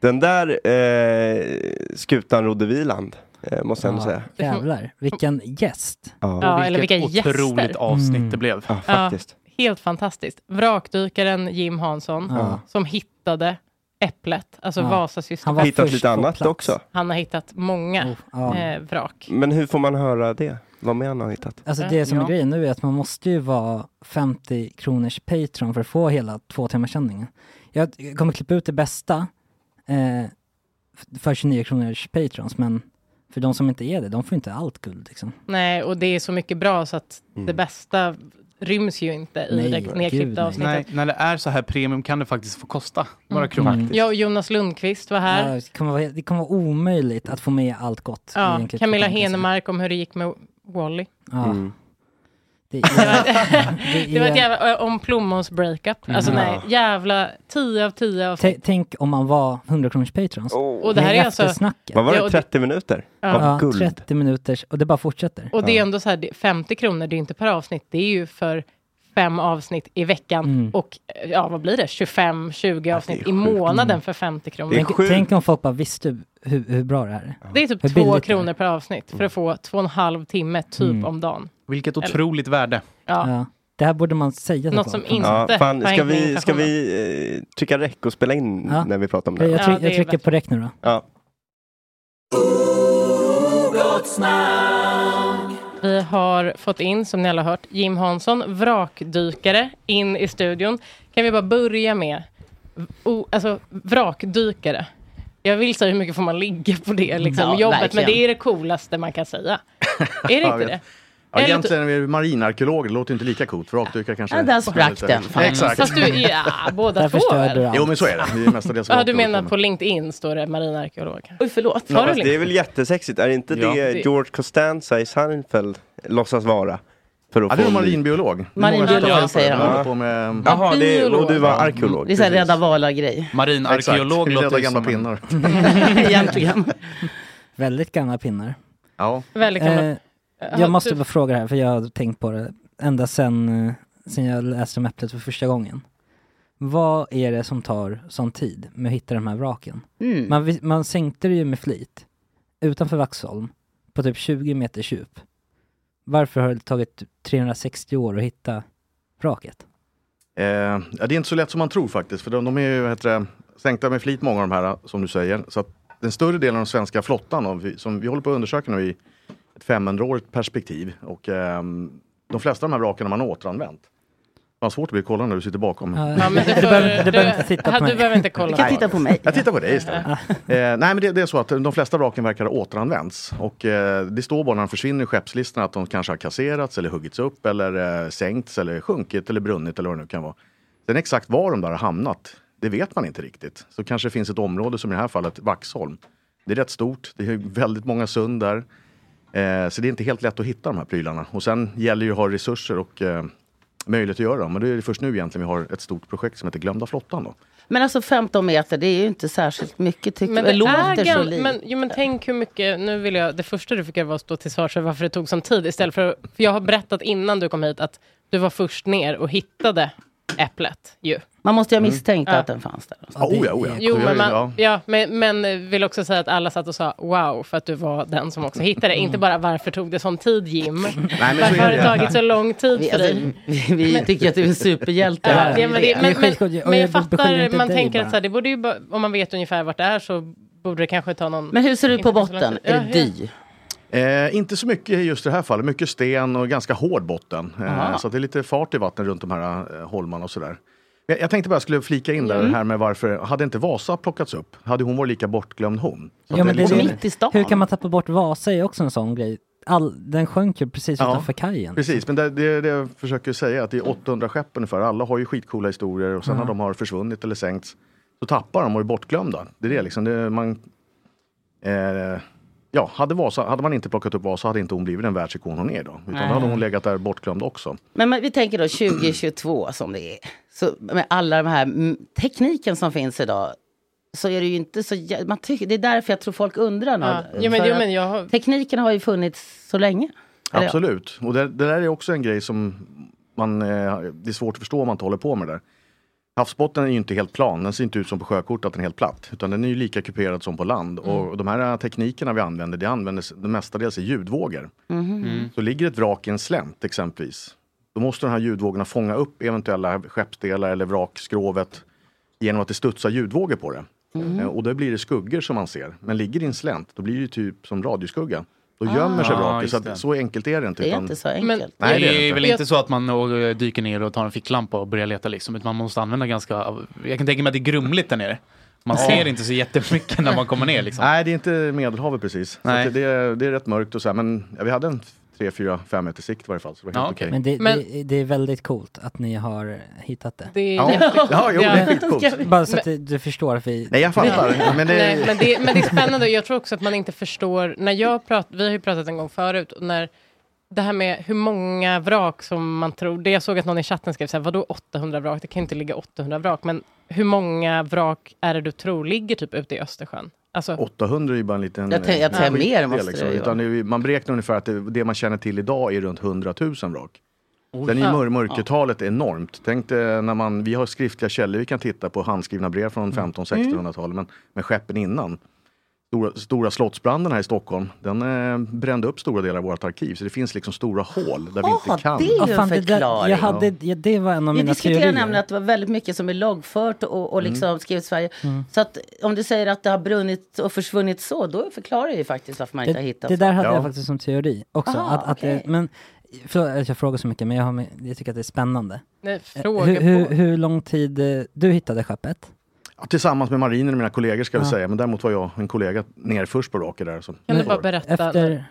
Den där eh, skutan rodde Viland, eh, måste jag ändå säga. Jävlar, vilken gäst. Ja, eller vilka otroligt gäster. avsnitt Mm. det blev. Ja, faktiskt. helt fantastiskt. Vrakdykaren Jim Hansson Ja. som hittade äpplet, alltså Ja. Vasasystern. Han var Hittat lite annat plats. också. Han har hittat många Oh, ja. eh, vrak. Men hur får man höra det? Vad mer han har hittat? Alltså det som är Ja. grejen nu är att man måste ju vara 50 kronors Patreon för att få hela två timmars sändningen. Jag kommer klippa ut det bästa eh, för 29 kronors Patrons, men för de som inte är det, de får inte allt guld liksom. Nej, och det är så mycket bra så att Mm. det bästa ryms ju inte i Nej, det nedklippta nej. avsnittet. Nej, när det är så här premium kan det faktiskt få kosta några Mm. kronor. Jag och Jonas Lundqvist var här. Ja, det, kommer vara, det kommer vara omöjligt att få med allt gott. Ja, Camilla. Henemark om hur det gick med Wally. Ja. Mm. Det, Det var, det det var ett jävla, om Plommons breakup. Alltså Mm. nej, jävla 10 av 10 av T- Tänk om man var 100 kronors patrons. Och det här är alltså-. Vad var det, och det- 30 minuter? Ja. Av Ja, guld? 30 minuters och det bara fortsätter. Och det är ändå så här, det- 50 kronor, det är inte per avsnitt, det är ju för fem avsnitt i veckan Mm. och eh, ja, vad blir det, 25-20 avsnitt i månaden Mm. för 50 kronor. Tänk, tänk om folk bara visste hur, hur bra det här är. Det är typ Hur två billigt det är. kronor per avsnitt för att få två och en halv timme typ Mm. om dagen. Vilket Eller- otroligt värde. Ja. Ja. Det här borde man säga Något som inte Ja, fan, ska vi, ska vi eh, trycka räck och spela in Ja. när vi pratar om det? jag, Ja, tryck, det jag trycker bättre. på räck nu då. Ja. Vi har fått in, som ni alla har hört, Jim Hansson, vrakdykare, in i studion. Kan vi bara börja med, o, alltså vrakdykare. Jag vill säga hur mycket får man ligga på det liksom, Ja, jobbet, men verkligen. det är det coolaste man kan säga. Är det inte det? Ja, Eller egentligen är vi marinarkeologer, det låter inte lika coolt. Vrakdykare kanske... Ja, där sprack den. Fan. Exakt. Fast du, ja, båda Där två väl? Jo men så är det. Vi är mestadels Ja, du menar på LinkedIn står det marinarkeolog? Oj, förlåt. Ja, fast det är väl jättesexigt, är det inte Ja. det George Costanza i Seinfeld låtsas vara? För att Ja, det är en marinbiolog. Marinbiolog, säger han. med... Jaha, det, och du var arkeolog. Det är så här precis. rädda valar-grej. Marinarkeolog låter rädda gamla pinnar. Egentligen. Väldigt gamla pinnar. Ja. Väldigt gamla. Eh, jag måste bara fråga det här, för jag har tänkt på det ända sen, eh, sen jag läste om Äpplet för första gången. Vad är det som tar sån tid med att hitta de här vraken? Mm. Man, man sänkte det ju med flit utanför Vaxholm på typ 20 meters djup. Varför har det tagit 360 år att hitta vraket? Eh, ja, det är inte så lätt som man tror faktiskt. För de, de är ju heter det, sänkta med flit, många av de här, som du säger. Så att den större delen av den svenska flottan, som vi håller på att undersöka nu i ett 500-årigt perspektiv. Och ehm, de flesta av de här vraken har man återanvänt. Vad svårt det blir att kolla när du sitter bakom. Ja, Ja, men du, du får, behöver, du du, behöver inte titta på mig. du behöver inte kolla. Du kan titta på mig. Jag tittar på dig istället. eh, nej men det, det är så att de flesta vraken verkar ha återanvänts. Och eh, det står bara när de försvinner i skeppslistan att de kanske har kasserats eller huggits upp eller eh, sänkts eller sjunkit eller brunnit eller vad det nu kan vara. Sen exakt var de där har hamnat, det vet man inte riktigt. Så kanske det finns ett område som i det här fallet Vaxholm. Det är rätt stort, det är väldigt många sund där. Eh, så det är inte helt lätt att hitta de här prylarna. Och sen gäller det ju att ha resurser och eh, möjlighet att göra dem. Men det är först nu egentligen vi har ett stort projekt som heter Glömda flottan. Då. Men alltså 15 meter, det är ju inte särskilt mycket tycker Men jag. det, låter är så lite. men, jo, men tänk hur mycket, nu vill jag, det första du fick göra var att stå till svars för varför det tog sån tid istället för, för jag har berättat innan du kom hit att du var först ner och hittade äpplet ju. Man måste ju ha misstänkt Ja. att den fanns där. Ja, oh ja, oh ja. Jo, men, man, ja. ja, men, men vill också säga att alla satt och sa wow för att du var den som också hittade det. Inte bara varför tog det sån tid Jim? Nej, varför har det. tagit så lång tid Vi, för alltså, dig? vi, vi tycker att du är en superhjälte. Ja, det, men, det, Men men, men, jag fattar, man tänker att så här, det borde ju, om man vet ungefär vart det är så borde det kanske ta någon... Men hur ser ut på botten? Är det Ja, dy? Eh, inte så mycket i just det här fallet, mycket sten och ganska hård botten. Eh, så att det är lite fart i vattnet runt de här eh, holmarna och sådär. Jag, jag tänkte bara jag skulle flika in Mm. där det här med varför, hade inte Vasa plockats upp? Hade hon varit lika bortglömd hon? Så Ja, men det är liksom- Mitt i stan. Hur kan man tappa bort Vasa är också en sån grej. All, den sjönk ju precis Ja, utanför kajen. Precis, men det, det är det jag försöker säga att det är 800 skepp ungefär. Alla har ju skitcoola historier och sen när de har försvunnit eller sänkts så tappar de och är bortglömda. Det är det liksom. Det, man, eh, ja, hade, Vasa, hade man inte plockat upp Vasa hade inte hon blivit den världsikon hon är då. Utan Nej. då hade hon legat där bortglömd också. Men, men vi tänker då 2022 som det är. Så med alla de här tekniken som finns idag. Så är det ju inte så man tycker, Det är därför jag tror folk undrar. Ja. Jo, men, jo, men jag har, Tekniken har ju funnits så länge. Absolut. Och det, det där är också en grej som man, eh, det är svårt att förstå om man inte håller på med det där. Havsbotten är ju inte helt plan, den ser inte ut som på sjökort att den är helt platt. Utan den är ju lika kuperad som på land. Och de här teknikerna vi använder, det används det mestadels i ljudvågor. Mhm. Så ligger ett vrak i en slänt exempelvis. Då måste de här ljudvågorna fånga upp eventuella skeppsdelar eller vrakskrovet genom att det studsar ljudvågor på det. Eh, Och då blir det skuggor som man ser. Men ligger det i en slänt, då blir det typ som radioskugga. Då gömmer sig Ah, vraket. just Så, att, så enkelt är det inte. Det är utan- inte så Men- enkelt. Nej, det är det är inte. väl inte så att man eh, dyker ner och tar en ficklampa och börjar leta liksom. Utan man måste använda ganska, jag kan tänka mig att det är grumligt där nere. Man ser inte så jättemycket när man kommer ner liksom. Nej, det är inte Medelhavet precis. Det, det är rätt mörkt och så här. Men ja, vi hade en 3, 4, 5 meter sikt i varje fall. Så det var helt okej. Men, det, Men- det, det är väldigt coolt att ni har hittat det. Det är Ja. Ja, jo, det är skitcoolt. Bara så att du, du förstår att vi... Nej, jag fattar. Men det- Nej, men, det, men det är spännande. Jag tror också att man inte förstår. När jag prat, vi har ju pratat en gång förut. Och när det här med hur många vrak som man tror. Det jag såg att någon i chatten skrev så här, vadå 800 vrak? Det kan ju inte ligga 800 vrak. Men hur många vrak är det du tror ligger typ ute i Östersjön? Alltså, 800 är ju bara en liten... Jag tänker- jag eh, mer skitdel, måste det ju Utan det ju- Man beräknar ungefär att det, det man känner till idag är runt 100 000 vrak. Oj. Sen är Ja. mör, mörkertalet enormt. Tänk dig när man, vi har skriftliga källor vi kan titta på, handskrivna brev från 1500-1600-talet, men med skeppen innan. Stora, stora slottsbranden här i Stockholm, den eh, brände upp stora delar av vårt arkiv. Så det finns liksom stora hål där vi inte kan. det är ju Ja, en förklaring. jag hade, ja, det var en av Vi mina diskuterar teorier. nämligen att det var väldigt mycket som är lagfört och, och liksom skrivet i Sverige. Mm. Så att om du säger att det har brunnit och försvunnit så, då förklarar det ju faktiskt varför man inte har det, hittat det där så. hade jag faktiskt som teori också. Aha, att, att det, okej. men, förlåt att jag frågar så mycket, men jag, har, jag tycker att det är spännande. Nej, Eh, fråga hur, hur, på. hur lång tid eh, du hittade skeppet? Ja, tillsammans med marinen och mina kollegor ska vi Ja. säga, men däremot var jag en kollega ner först på vraket där. Så. kan du bara berätta? Efter,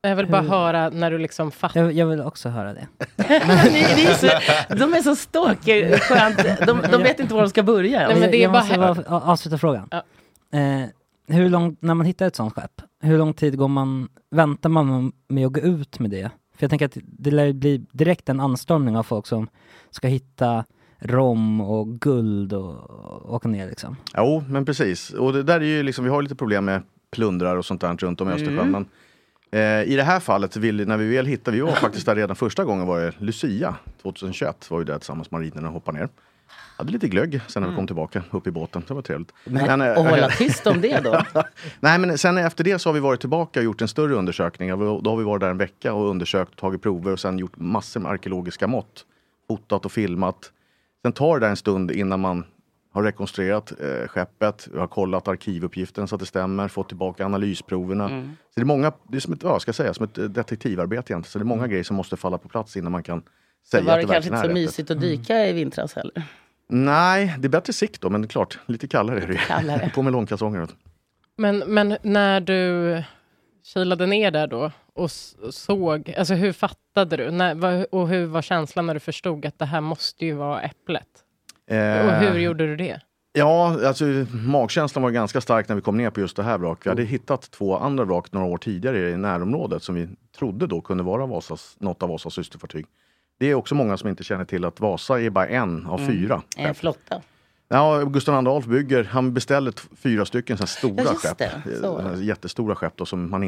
jag vill bara hur- höra när du liksom fattar. jag, jag vill också höra det. Ni- ni är så, de är så stalker, skönt. De, de vet inte var de ska börja. Nej, men det är jag bara måste bara avsluta frågan. Ja. Eh, hur lång, när man hittar ett sånt skepp, hur lång tid går man, väntar man med att gå ut med det? För jag tänker att det lär bli direkt en anstormning av folk som ska hitta rom och guld och, och åka ner liksom. Jo, men precis. Och det där är ju liksom, vi har lite problem med plundrar och sånt där runt om i Östersjön. Mm. Men, eh, I det här fallet, vill, när vi väl hittade, vi var faktiskt där redan första gången var det Lucia 2021, var ju där tillsammans med marinen och hoppade ner. Hade lite glögg sen när vi kom tillbaka upp i båten, det var trevligt. Men, eh, och hålla tyst om det då? Nej men sen efter det så har vi varit tillbaka och gjort en större undersökning. Då har vi varit där en vecka och undersökt, tagit prover och sen gjort massor med arkeologiska mått. Fotat och filmat. Sen tar det där en stund innan man har rekonstruerat eh, skeppet, har kollat arkivuppgiften så att det stämmer, fått tillbaka analysproverna. Mm. Så det är många, det är som ett, ja, ska säga, som ett eh, detektivarbete egentligen. Så det är många grejer som måste falla på plats innan man kan säga var att det det kanske verkligen inte är så mysigt att dyka i vintras heller. Nej, det är bättre sikt då, men klart, lite kallare är det kallare. På med långkalsonger. Men, men när du kilade ner där då och såg, alltså hur fattade du? När, och hur var känslan när du förstod att det här måste ju vara äpplet? Eh, Och hur gjorde du det? Ja, alltså magkänslan var ganska stark när vi kom ner på just det här vraket. Vi hade hittat två andra vrak några år tidigare i närområdet som vi trodde då kunde vara Vasas, något av Vasas systerfartyg. Det är också många som inte känner till att Vasa är bara en av Mm. fyra. En skepp. flotta. Ja, Gustav II Adolf bygger, han beställer fyra stycken så stora Ja, skepp. Eh, Jättestora skepp då, som man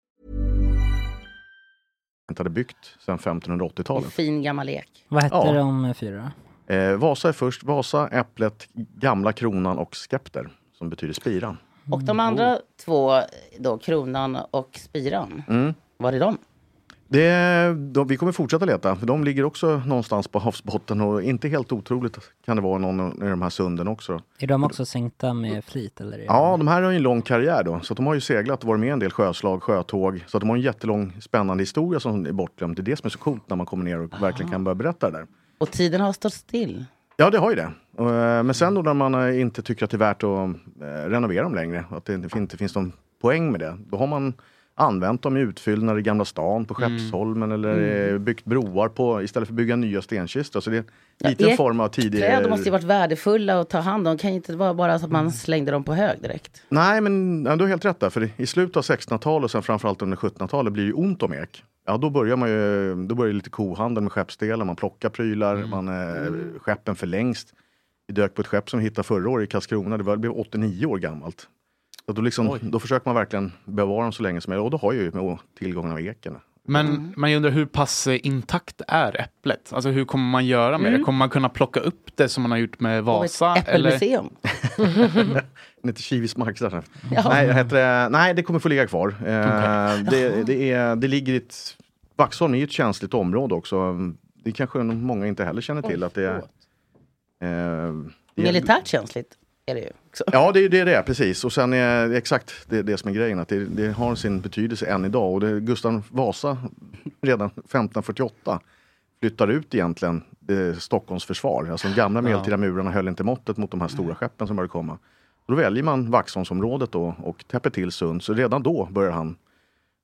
Inte hade byggt sedan 1580-talet. Fin gammal lek. Vad hette Ja. de fyra? Eh, Vasa är först. Vasa, Äpplet, Gamla Kronan och Skepter. Som betyder spira. Och de andra två, då kronan och spiran, Mm. var är de? Det, de, vi kommer fortsätta leta, för de ligger också någonstans på havsbotten och inte helt otroligt kan det vara någon i de här sunden också. Är de också sänkta med flit eller? är Ja, de här har ju en lång karriär då, så att de har ju seglat och varit med i en del sjöslag, sjötåg. Så att de har en jättelång spännande historia som är bortglömd. Det är det som är så coolt när man kommer ner och verkligen kan börja berätta det där. Och tiden har stått still. Ja, det har ju det. Eh, Men sen då när man eh, inte tycker att det är värt att eh, renovera dem längre, att det inte inte finns någon poäng med det, då har man använt dem i utfyllnad i Gamla stan på Skeppsholmen eller Mm. eh, byggt broar på istället för att bygga nya stenkistor. Så det är en liten Ek- form av tidig... Träd måste ju varit värdefulla att ta hand om. kan ju inte vara bara så att Mm. man slängde dem på hög direkt. Nej, men ja, du har helt rätt där. För i slutet av 1600-talet och sen framförallt under 1700-talet blir det ju ont om ek. Ja, då börjar man ju, då börjar det lite kohandel med skeppsdelar, man plockar prylar, man, eh, skeppen förlängs. Vi dök på ett skepp som vi hittade förra året i Karlskrona, det, var, det blev 89 år gammalt. Och då, liksom, då försöker man verkligen bevara dem så länge som möjligt och då har ju med tillgången av eken. Men man undrar hur pass eh, intakt är äpplet? Alltså hur kommer man göra med Mm. det? Kommer man kunna plocka upp det som man har gjort med Vasa? ett äppelmuseum. Den heter Kivis marknad. Ja. Nej, jag heter, det- nej, det kommer få ligga kvar. Eh, det, det, är, det ligger i ett... Vaxholm är ju ett känsligt område också. Det kanske många inte heller känner till. att det är, eh, det är- Militärt känsligt är det ju. Också. Ja, det är det det är, precis. Och sen är det exakt det, det som är grejen, att det, det har sin betydelse än idag. Och det, Gustav Vasa redan 1548 flyttar ut egentligen eh, Stockholms försvar. Alltså de gamla medeltida murarna höll inte måttet mot de här stora skeppen som började komma. Då väljer man Vaxholmsområdet då och täpper till Sund. Så redan då börjar han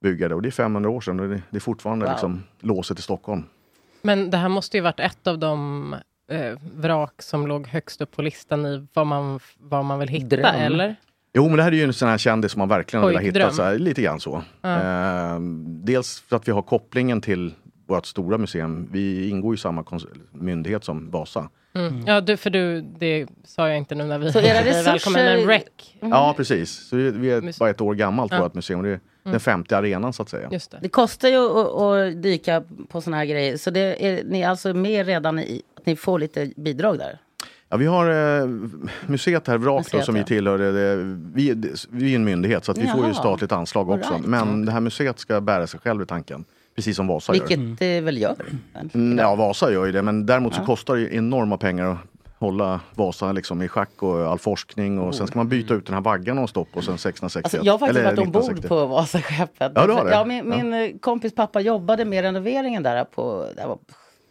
bygga det. Och det är 500 år sedan och det, det är fortfarande Wow. liksom låset i Stockholm. Men det här måste ju varit ett av de eh, vrak som låg högst upp på listan i vad man, vad man vill hitta, Dröm. eller? Jo, men det här är ju en sån här kändis som man verkligen velat hitta. Så här, lite grann så. Ja. Eh, dels för att vi har kopplingen till vårt stora museum. Vi ingår i samma myndighet som Vasa. Mm. Ja, du, för du, det sa jag inte nu när vi Så era resurser- välkommen, men REC. Ja, precis. Så vi, vi är bara ett år gammalt, Ja. vårt museum. Det är Mm. den femte arenan så att säga. Just det. Det kostar ju att, att dyka på såna här grejer. Så det är, ni är alltså med redan i ni får lite bidrag där? Ja, vi har eh, museet här, Vrak, då, Museet, som vi ja. tillhör. Det, det, vi, det, vi är en myndighet så att vi får ju Jaha. statligt anslag också. Right. Men det här museet ska bära sig själv i tanken. Precis som Vasa Vilket gör. det väl gör? Mm, ja, Vasa gör ju det. Men däremot så Ja. kostar det ju enorma pengar att hålla Vasa liksom i schack och all forskning. Och sen ska man byta ut den här vaggan de stopp och sen 1661. Alltså, jag har faktiskt Eller varit ombord 1960. på Vasaskeppet. Ja, du har det? Ja, min, Ja. min eh, kompis pappa jobbade med renoveringen där på det här var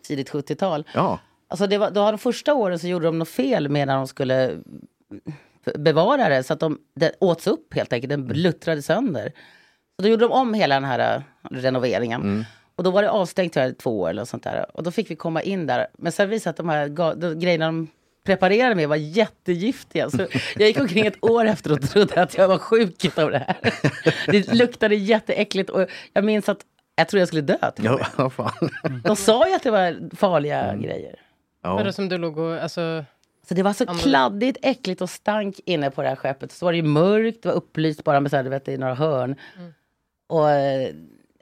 tidigt 70-tal. Ja. Alltså det var, då de första åren så gjorde de något fel med när de skulle bevara det. Så att de, det åts upp helt enkelt, den luttrade sönder. Så då gjorde de om hela den här eh, renoveringen. Mm. Och då var det avstängt i två år eller sånt där. Och då fick vi komma in där. Men sen visade att de här grejerna de preparerade med var jättegiftiga. Så jag gick omkring ett år efter och trodde att jag var sjuk av det här. Det luktade jätteäckligt och jag minns att jag trodde jag skulle dö. Ja, fan. De sa ju att det var farliga grejer. Var det som du låg och, alltså... Så det var så kladdigt, äckligt och stank inne på det här skeppet. Så var det ju mörkt, det var upplyst bara med så här, du vet, i några hörn. Och, eh,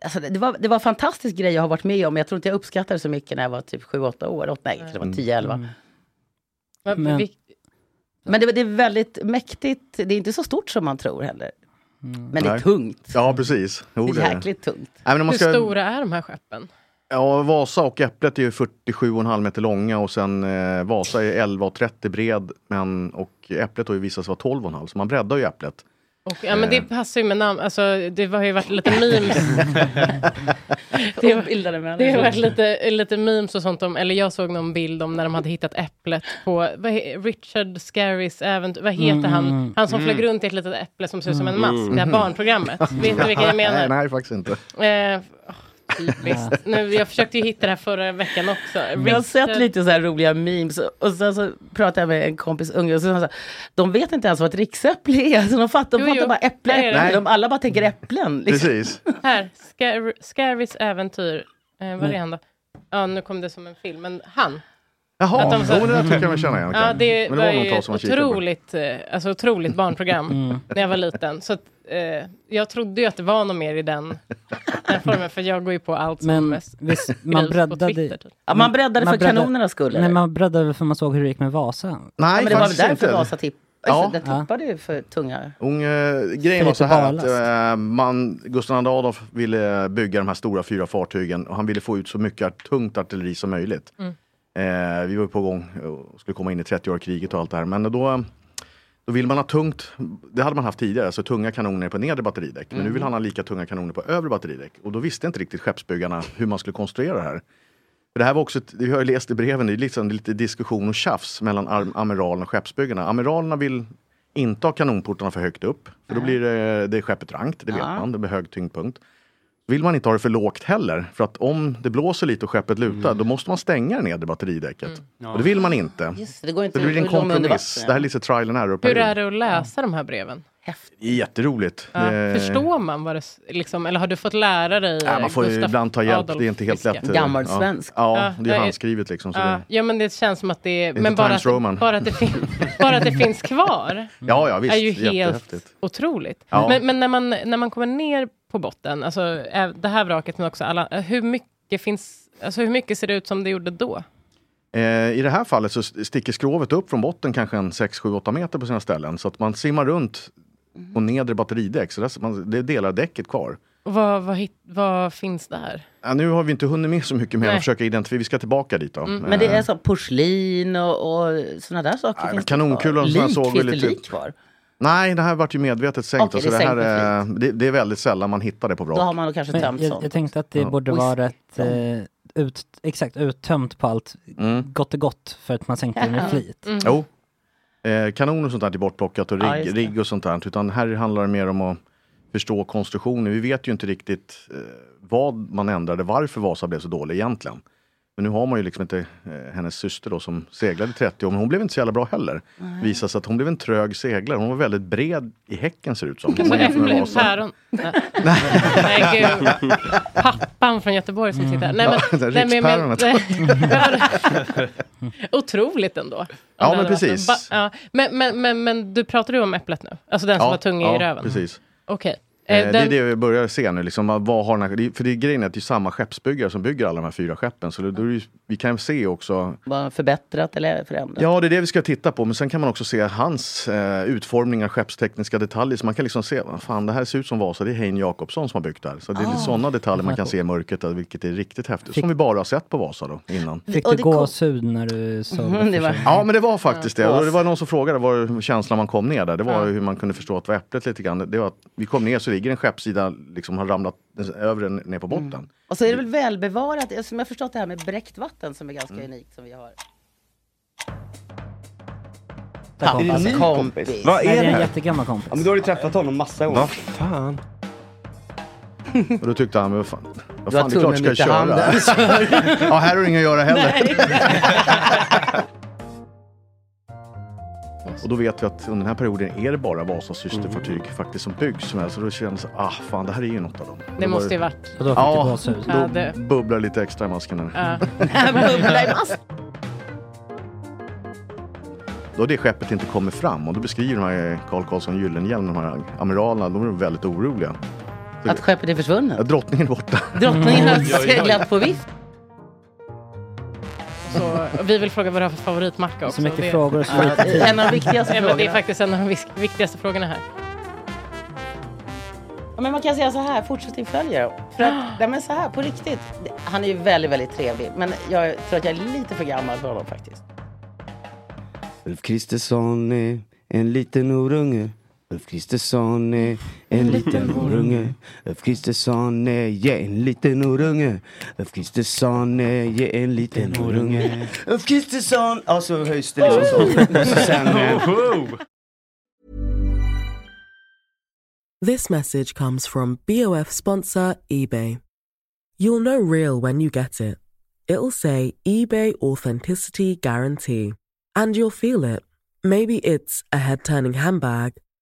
alltså, det, var, det var en fantastisk grej jag har varit med om. Jag tror inte jag uppskattade det så mycket när jag var typ 7-8 år. Åt, nej, det var 10-11. Men, Men- vi- Men det, det är väldigt mäktigt. Det är inte så stort som man tror heller. Men det är Nej. tungt. Ja, precis. Jo, Det är det jäkligt tungt. Nej, man Hur ska... stora är de här skeppen? Ja, Vasa och Äpplet är ju 47,5 meter långa och sen eh, Vasa är 11,30 bred men, och Äpplet har ju visat sig vara 12,5 så man breddar ju Äpplet. Och, ja, men det Eh. passar ju med namn. Alltså, det har ju varit lite memes. det, har, det har varit lite, lite memes och sånt om, eller jag såg någon bild om när de hade hittat äpplet på vad, he- Richard Scarrys äventyr, vad heter Mm, han? mm, Han som mm. flög runt i ett litet äpple som ser ut som en Mm. mask, det här barnprogrammet. Vet du vilka jag menar? Nej, nej, faktiskt inte. Eh, typiskt. Nu, jag försökte ju hitta det här förra veckan också. Jag har sett lite så här roliga memes och sen så pratade jag med en kompis unge och så sa så här, de vet inte ens vad ett riksäpple är. Så de fattar, de Jo, fattar jo. bara äpple, äpple. De alla bara tänker äpplen. Liksom. Precis. Här, Scar Scarys äventyr. Eh, var är han då? Ja, nu kom det som en film, men han. Jaha, Att de så- jo, det där tycker jag mig känna igen. Ja, det, Men det var, var ju ett otroligt, eh, alltså otroligt barnprogram när jag var liten. Så att, eh, jag trodde ju att det var något mer i den, den formen, för jag går ju på allt som Men mest visst, man skrivs på breddade... Twitter, typ. Ja, man breddade för kanonernas skull, Nej, man breddade för man såg hur det gick med Vasa. Nej, Ja, men det var väl därför inte. Vasa tipp, Ja. Den toppade ju för tunga. Ung, eh, grejen var så här att eh, man, Gustav II Adolf ville bygga de här stora fyra fartygen och han ville få ut så mycket tungt artilleri som möjligt. Mm. Eh, vi var på gång och skulle komma in i 30-åriga kriget och allt det här. Men då, då vill man ha tungt, det hade man haft tidigare, alltså tunga kanoner på nedre batteridäck. Men nu Mm. vill han ha lika tunga kanoner på övre batteridäck. Och då visste inte riktigt skeppsbyggarna hur man skulle konstruera det här. För det här var också, ett, har ju läst i breven, det är liksom lite diskussion och tjafs mellan amiralen och skeppsbyggarna. Amiralerna vill inte ha kanonportarna för högt upp, för då blir det, det är skeppet rankt, det vet Ja. man, det blir hög tyngdpunkt. Vill man inte ha det för lågt heller, för att om det blåser lite och skeppet lutar, då måste man stänga det nedre batteridäcket. Och det vill man inte. Just det, går inte det blir en kompromiss. Det här är lite trial and error Hur är det att läsa de här breven? Är jätteroligt. Ja, Det- Förstår man vad det liksom, eller har du fått lära dig Ja, man får ju Gustav ibland ta hjälp, Adolf det är inte helt fiske? lätt. Ja, ja det är handskrivet liksom. Så Ja, det, ja men det känns som att det är, men bara att, bara, att det fin, bara att det finns kvar Ja, ja, visst. är ju helt otroligt. Ja. Men, men när, man, när man kommer ner på botten, alltså det här vraket men också alla, hur mycket finns, alltså hur mycket ser det ut som det gjorde då? Eh, I det här fallet så sticker skrovet upp från botten kanske en 6, 7, 8 meter på sina ställen. Så att man simmar runt på nedre batteridäck. Så där, man, det är delar däcket kvar. Och vad, vad, hit, vad finns där? Ja, nu har vi inte hunnit med så mycket mer att försöka identifiera. Vi ska tillbaka dit då. Mm, men det Eh, är så porslin och, och sådana där saker. Nej, finns kanonkulor och såg vi lite- lik kvar? Nej, det här vart ju medvetet sänkt. Okej, alltså, det det, är här, är, det, det är väldigt sällan man hittar det på vrak. Då har man kanske tömt jag, sånt. jag tänkte att det Ja. borde vara rätt eh, ut, exakt uttömt på allt Mm. gott och gott för att man sänkte det med flit. Mm. Jo. Eh, kanoner och sånt där är bortplockat och rigg, Ja, rigg och sånt där. Utan här handlar det mer om att förstå konstruktionen. Vi vet ju inte riktigt eh, vad man ändrade, varför Vasa blev så dålig egentligen. Men nu har man ju liksom inte eh, hennes syster då som seglade i 30 år, men hon blev inte så jävla bra heller. Nej. Visade sig att hon blev en trög seglare. Hon var väldigt bred i häcken ser det ut som. Äpple, Vasa. päron. Nej, nej gud. Pappan från Göteborg som sitter här. Nej, men, Ja, nej, men, men, rikspäronet. Otroligt ändå. Ja, men precis. ba- ja. men, men, men, men du pratar ju om äpplet nu? Alltså den som Ja, var tung ja, i röven? precis. Okej. Eh, Eh, Det är den- det vi börjar se nu. Liksom, vad har den här, för det är grejen är att det är samma skeppsbyggare som bygger alla de här fyra skeppen. Så det, då är det, ju- vi kan se också Var förbättrat eller förändrat? Ja, det är det vi ska titta på. Men sen kan man också se hans eh, utformningar, skeppstekniska detaljer. Så man kan liksom se, vad fan det här ser ut som Vasa, det är Hein Jakobsson som har byggt det här. Så det är Ah. sådana detaljer man kan se i mörkret, vilket är riktigt häftigt. Fick- Som vi bara har sett på Vasa då, innan. Fick du kom- gåshud när du såg Mhm, det var- Ja, men det var faktiskt Ja. det. Och det var någon som frågade var känslan man kom ner där. Det var Ja. hur man kunde förstå att det var äpplet lite grann. Det var att vi kom ner så ligger en skeppssida, liksom har ramlat över en, ner på botten. Och så är det väl välbevarat, som jag har förstått det här med bräckt vatten som är ganska Mm. unikt som vi har. Kom Är det han. ny kompis. kompis? Vad Nej, är det det är en jättegammal kompis. Ja, men då har du träffat honom massa gånger. Vad fan? Och då tyckte han, men vad fan, vad Du fan det är klart ska jag köra. ja, här har du inget att göra heller. Och då vet vi att under den här perioden är det bara Vasas systerfartyg faktiskt som byggs. Så då känns ah fan det här är ju något av dem. Det måste ju varit. Och då Ja, då Ja, det- bubblar lite extra i masken. Här. Ja. Bubbla i mask. Då det skeppet inte kommer fram och då beskriver de här Carl Karlsson Gyllenhielm, de här amiralerna, de är väldigt oroliga. Att skeppet är Ja, försvunnet. drottningen är borta. Drottningen har seglat på vift. Så, vi vill fråga vad du har för favoritmacka också. Så mycket Det- frågor och så Ja, lite tid. en av de viktigaste men det är frågorna. faktiskt en av de viktigaste frågorna här. Ja, men man kan säga så här, fortsättning följer. För att, nej, men så här, på riktigt. Han är ju väldigt, väldigt trevlig. Men jag tror att jag är lite för gammal för honom faktiskt. Ulf Kristersson är en liten orunge. Ulf Kristersson är en liten orunge. Ulf Kristersson är ja, en liten orunge. Ulf Kristersson är ja, en liten orunge. Ulf Kristersson! Ja, så höjs det liksom så. Och så sen, eh, This message comes from BOF sponsor eBay. You'll know real when you get it. It'll say eBay Authenticity Guarantee. And you'll feel it. Maybe it's a head turning handbag,